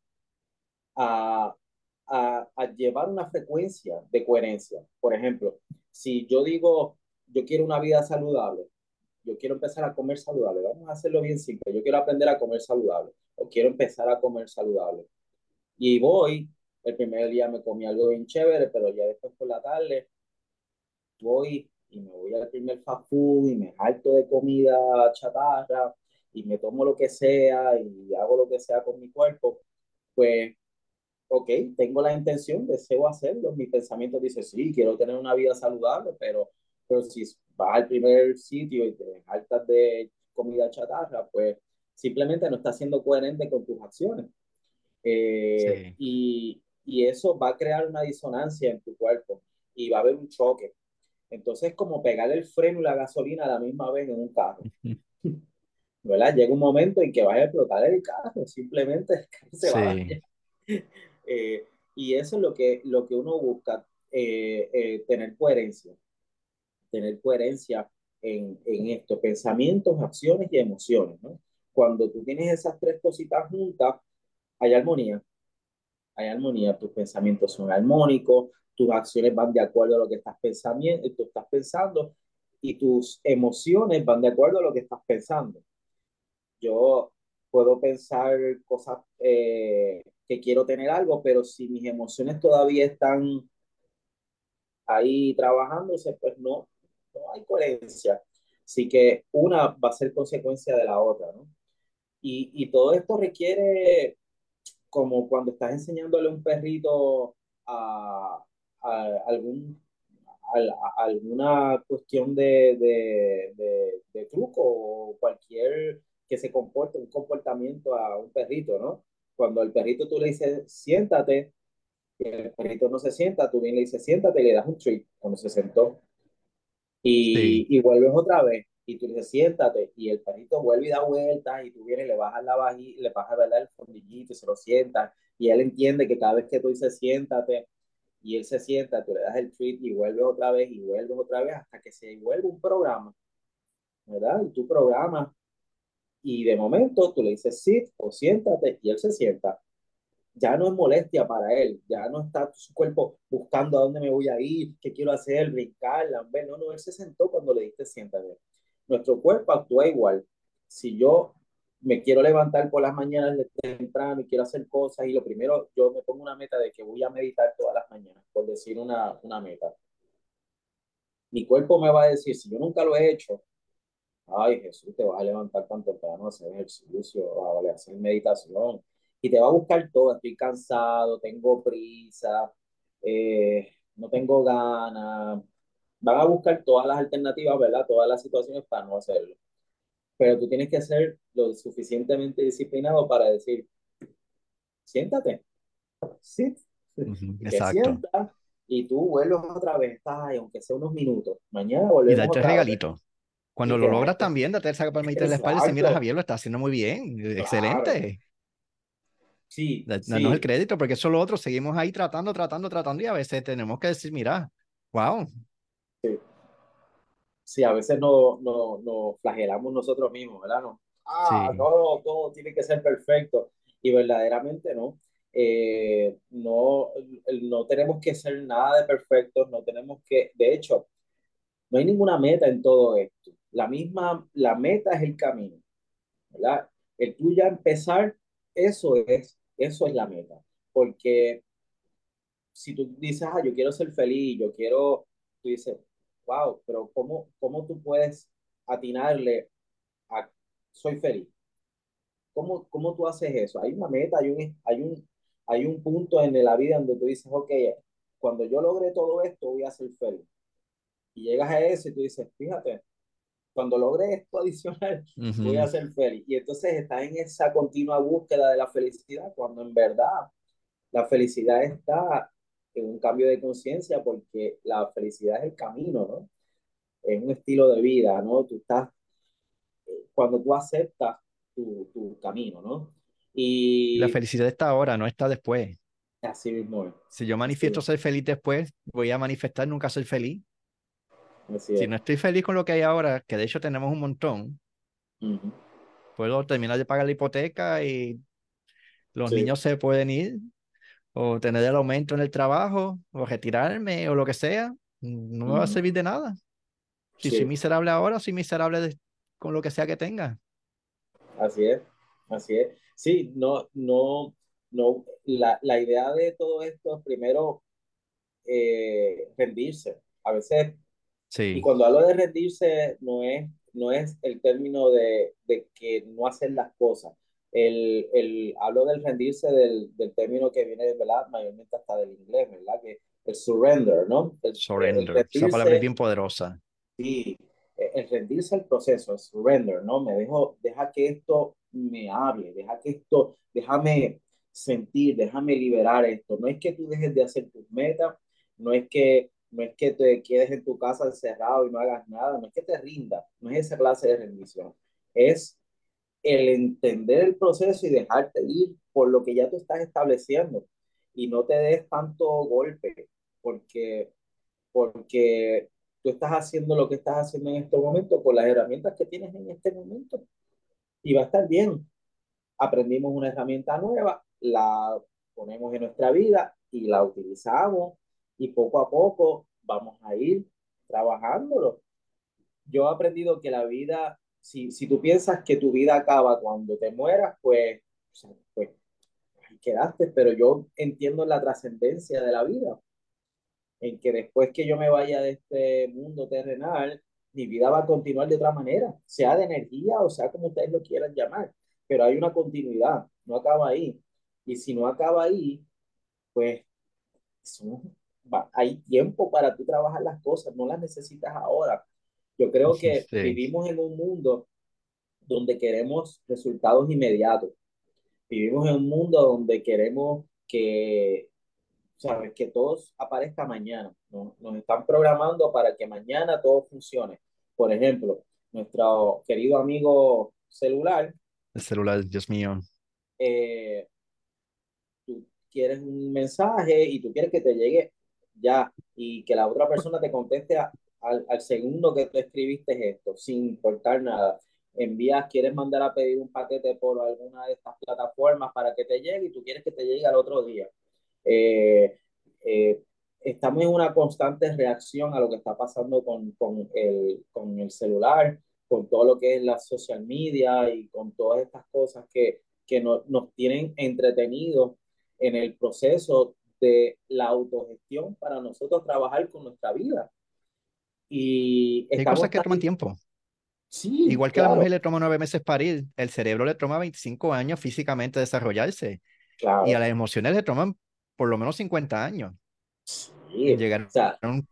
a, a, a, llevar una frecuencia de coherencia. Por ejemplo, si yo digo, yo quiero una vida saludable, yo quiero empezar a comer saludable, vamos a hacerlo bien simple, yo quiero aprender a comer saludable o quiero empezar a comer saludable. Y voy, el primer día me comí algo bien chévere, pero ya después por la tarde voy y me voy al primer fast food y me salto de comida chatarra y me tomo lo que sea y hago lo que sea con mi cuerpo, pues, ok, tengo la intención, deseo hacerlo. Mi pensamiento dice, sí, quiero tener una vida saludable, pero, pero si vas al primer sitio y te saltas de comida chatarra, pues simplemente no estás siendo coherente con tus acciones. Eh, y, y eso va a crear una disonancia en tu cuerpo y va a haber un choque. Entonces, como pegar el freno y la gasolina a la misma vez en un carro. ¿Verdad? Llega un momento en que va a explotar el carro, simplemente el carro se va a eh, y eso es lo que, lo que uno busca, eh, eh, tener coherencia. Tener coherencia en, en esto, pensamientos, acciones y emociones, ¿no? Cuando tú tienes esas tres cositas juntas, hay armonía. Hay armonía, tus pensamientos son armónicos, tus acciones van de acuerdo a lo que estás tú estás pensando y tus emociones van de acuerdo a lo que estás pensando. Yo puedo pensar cosas eh, que quiero tener algo, pero si mis emociones todavía están ahí trabajándose, pues no, no hay coherencia. Así que una va a ser consecuencia de la otra, ¿no? Y, y todo esto requiere, como cuando estás enseñándole a un perrito a, algún, alguna cuestión de, de, de, truco o cualquier que se comporte, un comportamiento a un perrito, ¿no? Cuando el perrito tú le dices, siéntate, y el perrito no se sienta, tú bien le dices, siéntate y le das un treat cuando se sentó. Y, y vuelves otra vez y tú dices, siéntate, y el perrito vuelve y da vueltas, y tú vienes, le bajas la vajilla, le bajas el fondillito y se lo sientas, y él entiende que cada vez que tú dices, siéntate, y él se sienta, tú le das el treat y vuelve otra vez y vuelves otra vez hasta que se vuelve un programa, ¿verdad? Y tú programas y de momento tú le dices sit o siéntate y él se sienta. ya no es molestia para él, ya no está su cuerpo buscando a dónde me voy a ir, qué quiero hacer, brincar, lamber, no, no, él se sentó cuando le diste siéntate. Nuestro cuerpo actúa igual. Si yo me quiero levantar por las mañanas temprano y quiero hacer cosas y lo primero, yo me pongo una meta de que voy a meditar todas las mañanas, por decir una, una meta. Mi cuerpo me va a decir, si yo nunca lo he hecho, ay Jesús, te vas a levantar tan temprano a hacer ejercicio, a hacer meditación, y te va a buscar todo, estoy cansado, tengo prisa, eh, no tengo ganas, van a buscar todas las alternativas, ¿verdad? Todas las situaciones para no hacerlo. Pero tú tienes que ser lo suficientemente disciplinado para decir, siéntate, sí, exacto. y tú vuelves otra vez, ay, aunque sea unos minutos, mañana volvemos Y date regalito. Cuando lo logras también, date esa palmadita en la espalda y dices, mira, Javier, lo está haciendo muy bien, excelente. Sí, Danos el crédito, porque eso lo otro, seguimos ahí tratando, tratando, tratando y a veces tenemos que decir, mira, wow. Sí, sí a veces nos no, no flagelamos nosotros mismos, ¿verdad? No, ah, todo, todo tiene que ser perfecto y verdaderamente no. Eh, no, no tenemos que ser nada de perfectos, no tenemos que, de hecho, no hay ninguna meta en todo esto. La misma, la meta es el camino, ¿verdad? El tú ya empezar, eso es eso es la meta. Porque si tú dices, ah, yo quiero ser feliz, yo quiero, tú dices, wow, pero ¿cómo, cómo tú puedes atinarle a soy feliz? ¿Cómo, ¿Cómo tú haces eso? Hay una meta, hay un, hay un, hay un punto en la vida donde tú dices, ok, cuando yo logre todo esto, voy a ser feliz. Y llegas a eso y tú dices, fíjate, cuando logre esto adicional, voy a ser feliz. Y entonces está en esa continua búsqueda de la felicidad, cuando en verdad la felicidad está en un cambio de conciencia, porque la felicidad es el camino, ¿no? Es un estilo de vida, ¿no? Tú estás, cuando tú aceptas tu, tu camino, ¿no? Y la felicidad está ahora, no está después. Así mismo. Si yo manifiesto ser feliz después, voy a manifestar nunca ser feliz si no estoy feliz con lo que hay ahora, que de hecho tenemos un montón, puedo terminar de pagar la hipoteca y los niños se pueden ir, o tener el aumento en el trabajo, o retirarme, o lo que sea, no me va a servir de nada. Si soy miserable ahora, soy miserable con lo que sea que tenga. Así es, así es. Sí, no, no, no, la, la idea de todo esto es primero eh, rendirse. A veces y cuando hablo de rendirse, no es, no es el término de, de que no hacer las cosas. El, el, hablo del rendirse del, del término que viene, ¿verdad? Mayormente hasta del inglés, ¿verdad? Que el surrender, ¿no? El, surrender. Esa palabra es bien poderosa. Sí, el rendirse al proceso, el surrender, ¿no? Me dejo, deja que esto me hable, deja que esto, déjame sentir, déjame liberar esto. No es que tú dejes de hacer tus metas, no es que no es que te quedes en tu casa encerrado y no hagas nada, no es que te rindas, no es esa clase de rendición, es el entender el proceso y dejarte ir por lo que ya tú estás estableciendo y no te des tanto golpe porque, porque tú estás haciendo lo que estás haciendo en este momento con las herramientas que tienes en este momento y va a estar bien. Aprendimos una herramienta nueva, la ponemos en nuestra vida y la utilizamos y poco a poco vamos a ir trabajándolo. Yo he aprendido que la vida, si, si tú piensas que tu vida acaba cuando te mueras, pues, pues quedaste, pero yo entiendo la trascendencia de la vida, en que después que yo me vaya de este mundo terrenal, mi vida va a continuar de otra manera, sea de energía o sea como ustedes lo quieran llamar, pero hay una continuidad, no acaba ahí. Y si no acaba ahí, pues somos hay tiempo para tú trabajar las cosas, no las necesitas ahora. Yo creo que vivimos en un mundo donde queremos resultados inmediatos. Vivimos en un mundo donde queremos que, sabes, que todo aparezca mañana. Nos están programando para que mañana todo funcione. Por ejemplo, nuestro querido amigo celular. El celular, Dios mío. Eh, tú quieres un mensaje y tú quieres que te llegue ya, y que la otra persona te conteste al, al, segundo que tú escribiste esto, sin importar nada. envías, quieres mandar a pedir un paquete por alguna de estas plataformas para que te llegue y tú quieres que te llegue al otro día. Eh, eh, estamos en una constante reacción a lo que está pasando con, con, el, con el celular, con todo lo que es la social media y con todas estas cosas que, que no, nos tienen entretenidos en el proceso de la autogestión para nosotros trabajar con nuestra vida. Y hay cosas que toman tiempo. Sí, Igual que a la mujer le toma nueve meses parir, el cerebro le toma 25 años físicamente desarrollarse. Y a las emociones le toman por lo menos 50 años. Sí, llegar a un,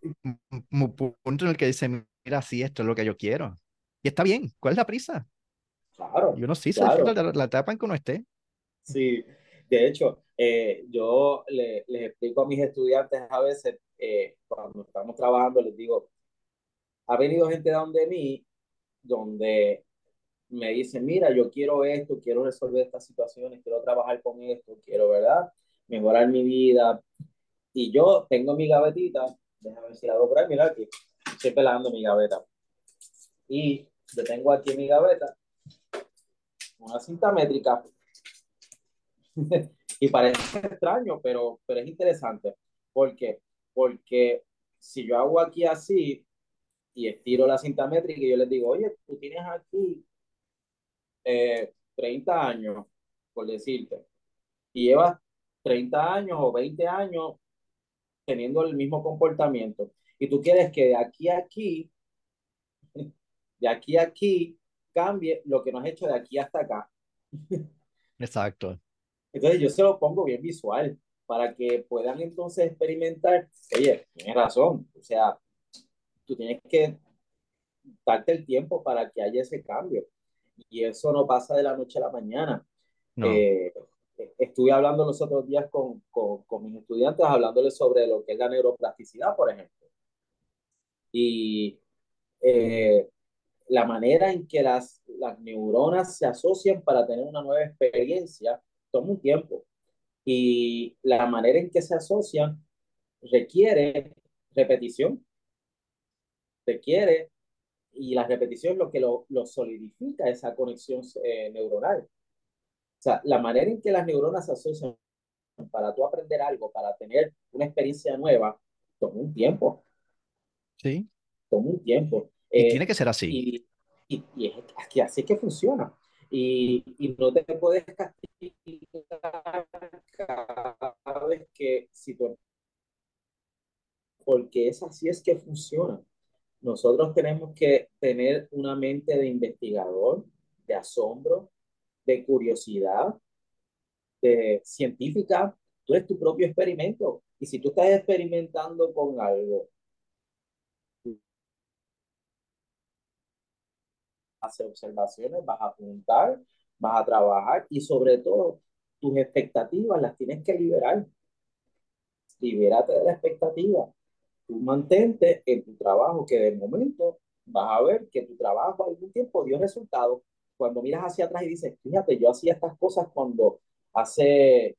punto en el que dice, mira, sí, esto es lo que yo quiero. Y está bien, ¿cuál es la prisa? Claro. Y uno sí se la, etapa en que uno esté. Sí, de hecho, eh, yo le, les explico a mis estudiantes a veces, eh, cuando estamos trabajando, les digo, ha venido gente de donde mí, donde me dicen, mira, yo quiero esto, quiero resolver estas situaciones, quiero trabajar con esto, quiero, ¿verdad? Mejorar mi vida. Y yo tengo mi gavetita, déjame ver si la por ahí, mira aquí, estoy pelando mi gaveta. Y yo tengo aquí mi gaveta una cinta métrica. y parece extraño, pero, pero es interesante. ¿Por qué? Porque si yo hago aquí así y estiro la cinta métrica y yo les digo, oye, tú tienes aquí eh, 30 años, por decirte, y llevas 30 años o 20 años teniendo el mismo comportamiento, y tú quieres que de aquí a aquí, de aquí a aquí, cambie lo que nos has hecho de aquí hasta acá. Exacto. Entonces yo se lo pongo bien visual para que puedan entonces experimentar, oye, tienes razón, o sea, tú tienes que darte el tiempo para que haya ese cambio. Y eso no pasa de la noche a la mañana. Eh, estuve hablando los otros días con, con, con, mis estudiantes, hablándoles sobre lo que es la neuroplasticidad, por ejemplo. Y eh, la manera en que las, las neuronas se asocian para tener una nueva experiencia toma un tiempo. Y la manera en que se asocian requiere repetición, requiere, y la repetición es lo que lo, lo solidifica esa conexión eh, neuronal. O sea, la manera en que las neuronas se asocian para tú aprender algo, para tener una experiencia nueva, toma un tiempo. Sí. Toma un tiempo. Y tiene que ser así. Y, y, y es que así que funciona. Y, y, no te puedes castigar cada vez que si tú porque es así es que funciona. Nosotros tenemos que tener una mente de investigador, de asombro, de curiosidad, de científica. Tú eres tu propio experimento. Y si tú estás experimentando con algo, hacer observaciones, vas a apuntar, vas a trabajar y sobre todo tus expectativas las tienes que liberar. Libérate de la expectativa tú mantente en tu trabajo, que de momento vas a ver que tu trabajo algún tiempo dio resultados. Cuando miras hacia atrás y dices, fíjate, yo hacía estas cosas cuando hace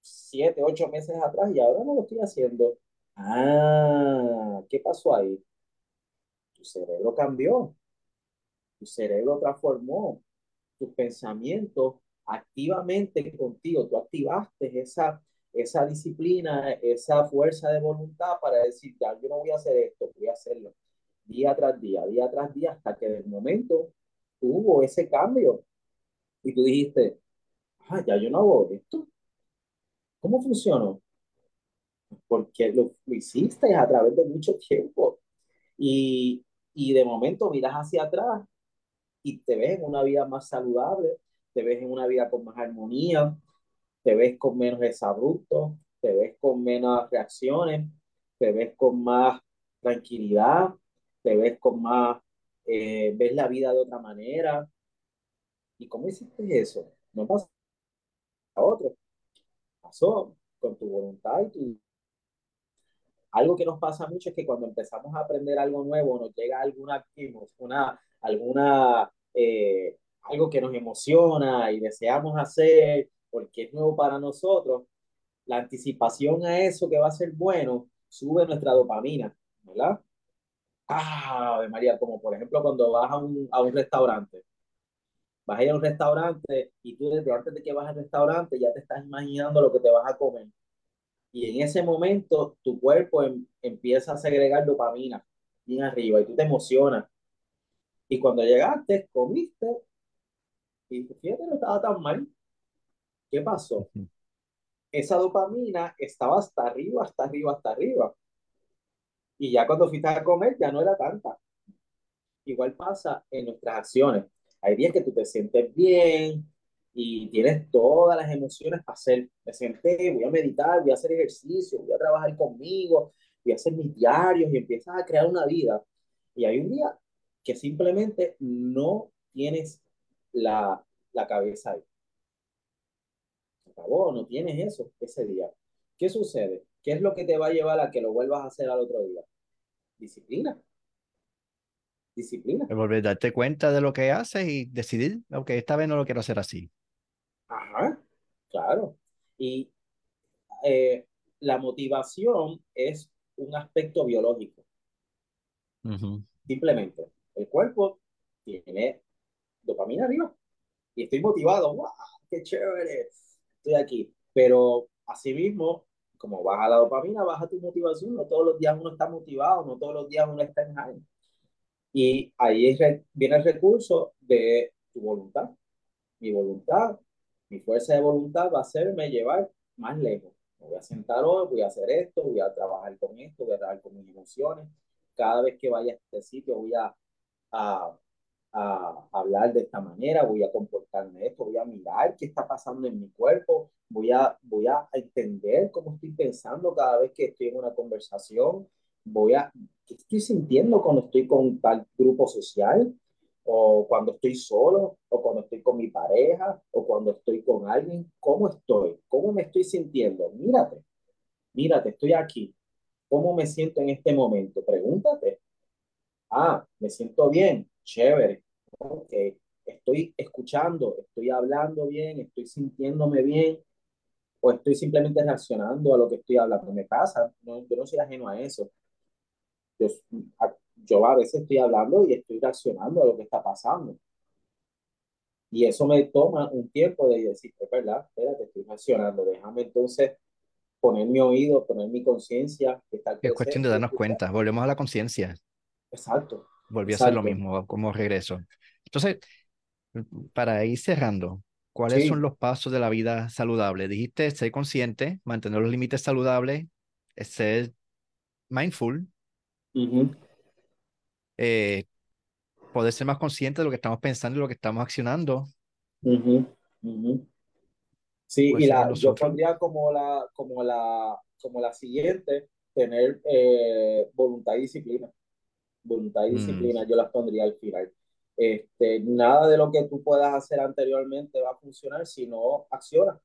siete, ocho meses atrás y ahora no lo estoy haciendo. Ah, ¿qué pasó ahí? Tu cerebro cambió, tu cerebro transformó, tus pensamientos activamente contigo, tú activaste esa esa disciplina, esa fuerza de voluntad para decir, ya, yo no voy a hacer esto, voy a hacerlo día tras día, día tras día, hasta que de momento hubo ese cambio y tú dijiste, ah, ya yo no hago esto. ¿Cómo funcionó? Porque lo, hiciste a través de mucho tiempo y, y de momento miras hacia atrás y te ves en una vida más saludable, te ves en una vida con más armonía, te ves con menos desabruptos, te ves con menos reacciones, te ves con más tranquilidad, te ves con más, eh, ves la vida de otra manera. ¿Y cómo hiciste eso? No pasa a otro. Pasó con tu voluntad y tu... Algo que nos pasa mucho es que cuando empezamos a aprender algo nuevo, nos llega alguna, una, alguna, eh, algo que nos emociona y deseamos hacer porque es nuevo para nosotros, la anticipación a eso que va a ser bueno sube nuestra dopamina, ¿verdad? Ah, María, como por ejemplo cuando vas a un, a un restaurante. Vas a ir a un restaurante y tú desde antes de que vas al restaurante ya te estás imaginando lo que te vas a comer. Y en ese momento tu cuerpo em, empieza a segregar dopamina bien arriba y tú te emocionas. Y cuando llegaste, comiste y fíjate, no estaba tan mal. ¿Qué pasó? Esa dopamina estaba hasta arriba, hasta arriba, hasta arriba. Y ya cuando fuiste a comer ya no era tanta. Igual pasa en nuestras acciones. Hay días que tú te sientes bien y tienes todas las emociones para hacer. Me senté, voy a meditar, voy a hacer ejercicio, voy a trabajar conmigo, voy a hacer mis diarios y empiezas a crear una vida. Y hay un día que simplemente no tienes la, la cabeza ahí. Acabó, no tienes eso ese día. ¿Qué sucede? ¿Qué es lo que te va a llevar a que lo vuelvas a hacer al otro día? Disciplina. Disciplina. Volver a darte cuenta de lo que haces y decidir, ok, esta vez no lo quiero hacer así. Ajá, claro. Y eh, la motivación es un aspecto biológico. Simplemente, el cuerpo tiene dopamina arriba y estoy motivado. ¡Wow! ¡Qué chévere! Estoy aquí. Pero asimismo, como baja la dopamina, baja tu motivación. No todos los días uno está motivado, no todos los días uno está en high. Y ahí viene el recurso de tu voluntad. Mi voluntad, mi fuerza de voluntad va a hacerme llevar más lejos. Me voy a sentar hoy, voy a hacer esto, voy a trabajar con esto, voy a trabajar con mis emociones. Cada vez que vaya a este sitio voy a, a a hablar de esta manera, voy a comportarme esto, voy a mirar qué está pasando en mi cuerpo, voy a, voy a entender cómo estoy pensando cada vez que estoy en una conversación, voy a, qué estoy sintiendo cuando estoy con tal grupo social, o cuando estoy solo, o cuando estoy con mi pareja, o cuando estoy con alguien, cómo estoy, cómo me estoy sintiendo, mírate, mírate, estoy aquí, cómo me siento en este momento, pregúntate, ah, me siento bien, chévere, ok, estoy escuchando, estoy hablando bien, estoy sintiéndome bien, o estoy simplemente reaccionando a lo que estoy hablando. Me pasa, no, yo no soy ajeno a eso. Yo, a, yo a veces estoy hablando y estoy reaccionando a lo que está pasando. Y eso me toma un tiempo de decir, es verdad, espérate, estoy reaccionando, déjame entonces poner mi oído, poner mi conciencia. Es cuestión de darnos cuenta, volvemos a la conciencia. Exacto, Volví a hacer lo mismo como regreso. Entonces, para ir cerrando, ¿cuáles son los pasos de la vida saludable? Dijiste ser consciente, mantener los límites saludables, ser mindful, eh, poder ser más consciente de lo que estamos pensando y lo que estamos accionando. Sí, y la, yo pondría como la, como la, como la siguiente, tener eh, voluntad y disciplina voluntad y mm. disciplina, yo las pondría al final. Este, nada de lo que tú puedas hacer anteriormente va a funcionar si no accionas,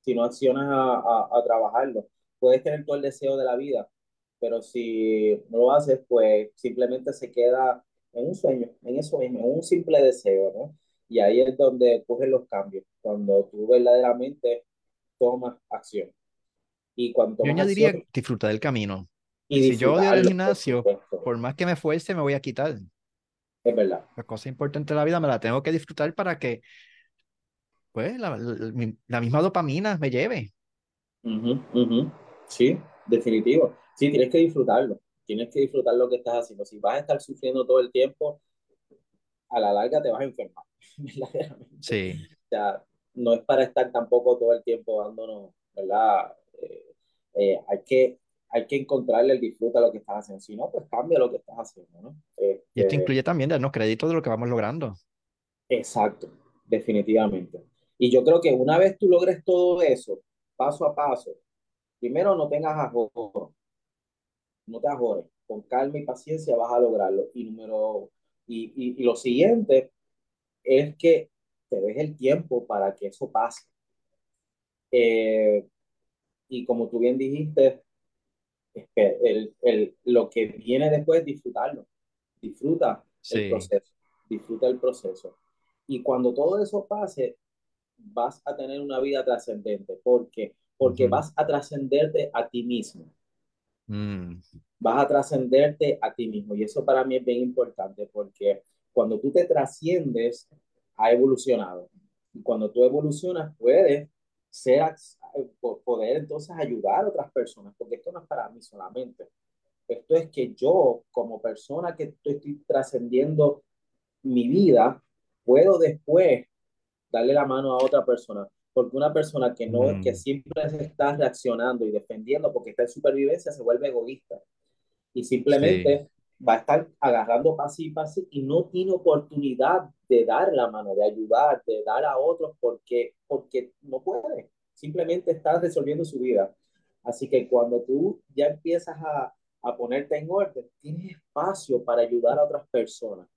si no accionas a, a, trabajarlo. Puedes tener todo el deseo de la vida, pero si no lo haces, pues simplemente se queda en un sueño, en eso mismo, en un simple deseo, ¿no? Y ahí es donde ocurren los cambios, cuando tú verdaderamente tomas acción. Y cuando Yo añadiría disfrutar del camino. Y si yo odio el gimnasio, por más que me fuerce, me voy a quitar. Es verdad. La cosa importante de la vida me la tengo que disfrutar para que, pues, la, la, misma dopamina me lleve. Sí, definitivo. Sí, tienes que disfrutarlo. Tienes que disfrutar lo que estás haciendo. Si vas a estar sufriendo todo el tiempo, a la larga te vas a enfermar. Sí. O sea, no es para estar tampoco todo el tiempo dándonos, ¿verdad? Eh, eh, hay que hay que encontrarle el disfrute a lo que estás haciendo. Si no, pues cambia lo que estás haciendo, ¿no? y esto este incluye también darnos crédito de lo que vamos logrando. Exacto, definitivamente. Y yo creo que una vez tú logres todo eso, paso a paso, primero no tengas ajoro, no te ajores, con calma y paciencia vas a lograrlo. Y número, y, y, lo siguiente es que te des el tiempo para que eso pase. Eh, y como tú bien dijiste, el, el, lo que viene después, disfrutarlo. Disfruta el proceso. Disfruta el proceso. Y cuando todo eso pase, vas a tener una vida trascendente. ¿Por qué? Porque vas a trascenderte a ti mismo. Mm, Vas a trascenderte a ti mismo. Y eso para mí es bien importante porque cuando tú te trasciendes, ha evolucionado. Y cuando tú evolucionas, puedes ser, poder entonces ayudar a otras personas, porque esto no es para mí solamente. Esto es que yo, como persona que estoy trascendiendo mi vida, puedo después darle la mano a otra persona. Porque una persona que no, mm. que siempre se está reaccionando y defendiendo porque está en supervivencia, se vuelve egoísta. Y simplemente va a estar agarrando paso y paso y no tiene oportunidad de dar la mano, de ayudar, de dar a otros porque, porque no puede. Simplemente está resolviendo su vida. Así que cuando tú ya empiezas a, a ponerte en orden, tienes espacio para ayudar a otras personas.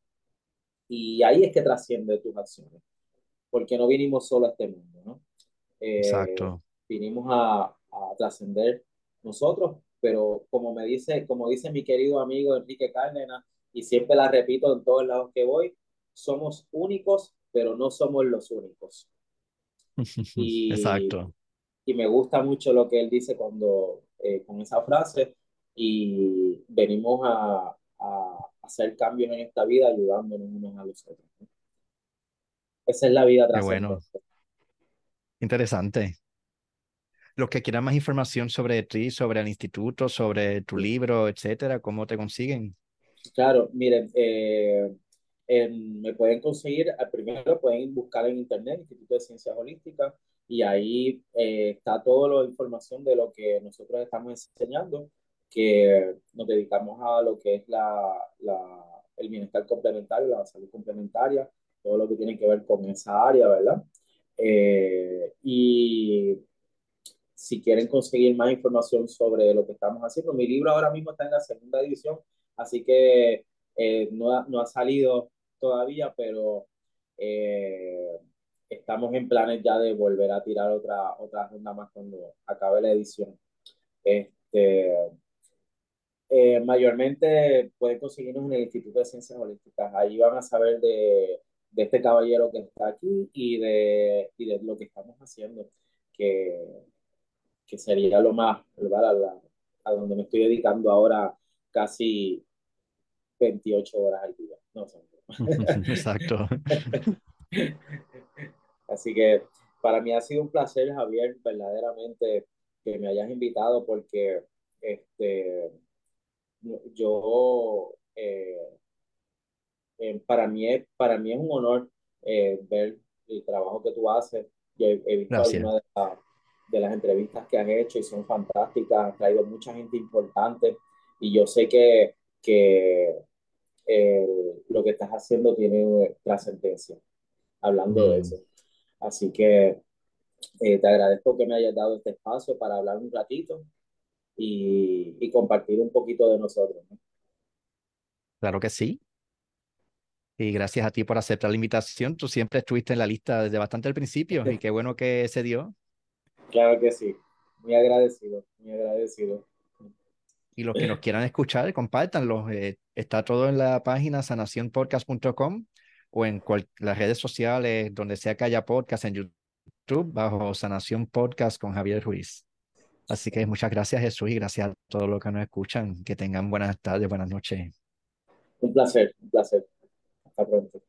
Y ahí es que trasciende tus acciones, porque no vinimos solo a este mundo, ¿no? Eh, Exacto. Vinimos a, a trascender nosotros, pero como me dice, como dice mi querido amigo Enrique Cárdenas, y siempre la repito en todos lados que voy, somos únicos, pero no somos los únicos. Y, Exacto. Y me gusta mucho lo que él dice cuando, eh, con esa frase, y venimos a, a hacer cambios en esta vida ayudándonos unos a los otros. Esa es la vida Qué bueno. Interesante. Los que quieran más información sobre ti, sobre el instituto, sobre tu libro, etcétera, ¿cómo te consiguen? Claro, miren, eh, me pueden conseguir, al primero pueden buscar en internet, Instituto de Ciencias Holísticas, y ahí eh, está toda la información de lo que nosotros estamos enseñando que nos dedicamos a lo que es la, la, el bienestar complementario, la salud complementaria, todo lo que tiene que ver con esa área, ¿verdad? Eh, y si quieren conseguir más información sobre lo que estamos haciendo, mi libro ahora mismo está en la segunda edición, así que eh, no, ha, no, ha, salido todavía, pero eh, estamos en planes ya de volver a tirar otra, otra ronda más cuando acabe la edición. Este, eh, mayormente pueden conseguirnos en el Instituto de Ciencias Holísticas. Ahí van a saber de, de este caballero que está aquí y de, y de lo que estamos haciendo, que, que sería lo más, ¿verdad? A, a, donde me estoy dedicando ahora casi 28 horas al día. No sé. Exacto. Así que para mí ha sido un placer, Javier, verdaderamente que me hayas invitado porque este, yo, eh, eh, para, mí es, para mí es un honor eh, ver el trabajo que tú haces. Yo he, visto algunas de, las entrevistas que has hecho y son fantásticas, has traído mucha gente importante y yo sé que, que lo que estás haciendo tiene trascendencia, hablando de mm. eso. Así que te agradezco que me hayas dado este espacio para hablar un ratito y, compartir un poquito de nosotros. Claro que sí. Y gracias a ti por aceptar la invitación. Tú siempre estuviste en la lista desde bastante al principio y qué bueno que se dio. Claro que sí. Muy agradecido, muy agradecido. Y los que nos quieran escuchar, compártanlo. Eh, está todo en la página sanacionpodcast.com o en las redes sociales, donde sea que haya podcast en YouTube, bajo Sanación Podcast con Javier Ruiz. Así que muchas gracias Jesús y gracias a todos los que nos escuchan. Que tengan buenas tardes, buenas noches. Un placer, un placer. Hasta pronto.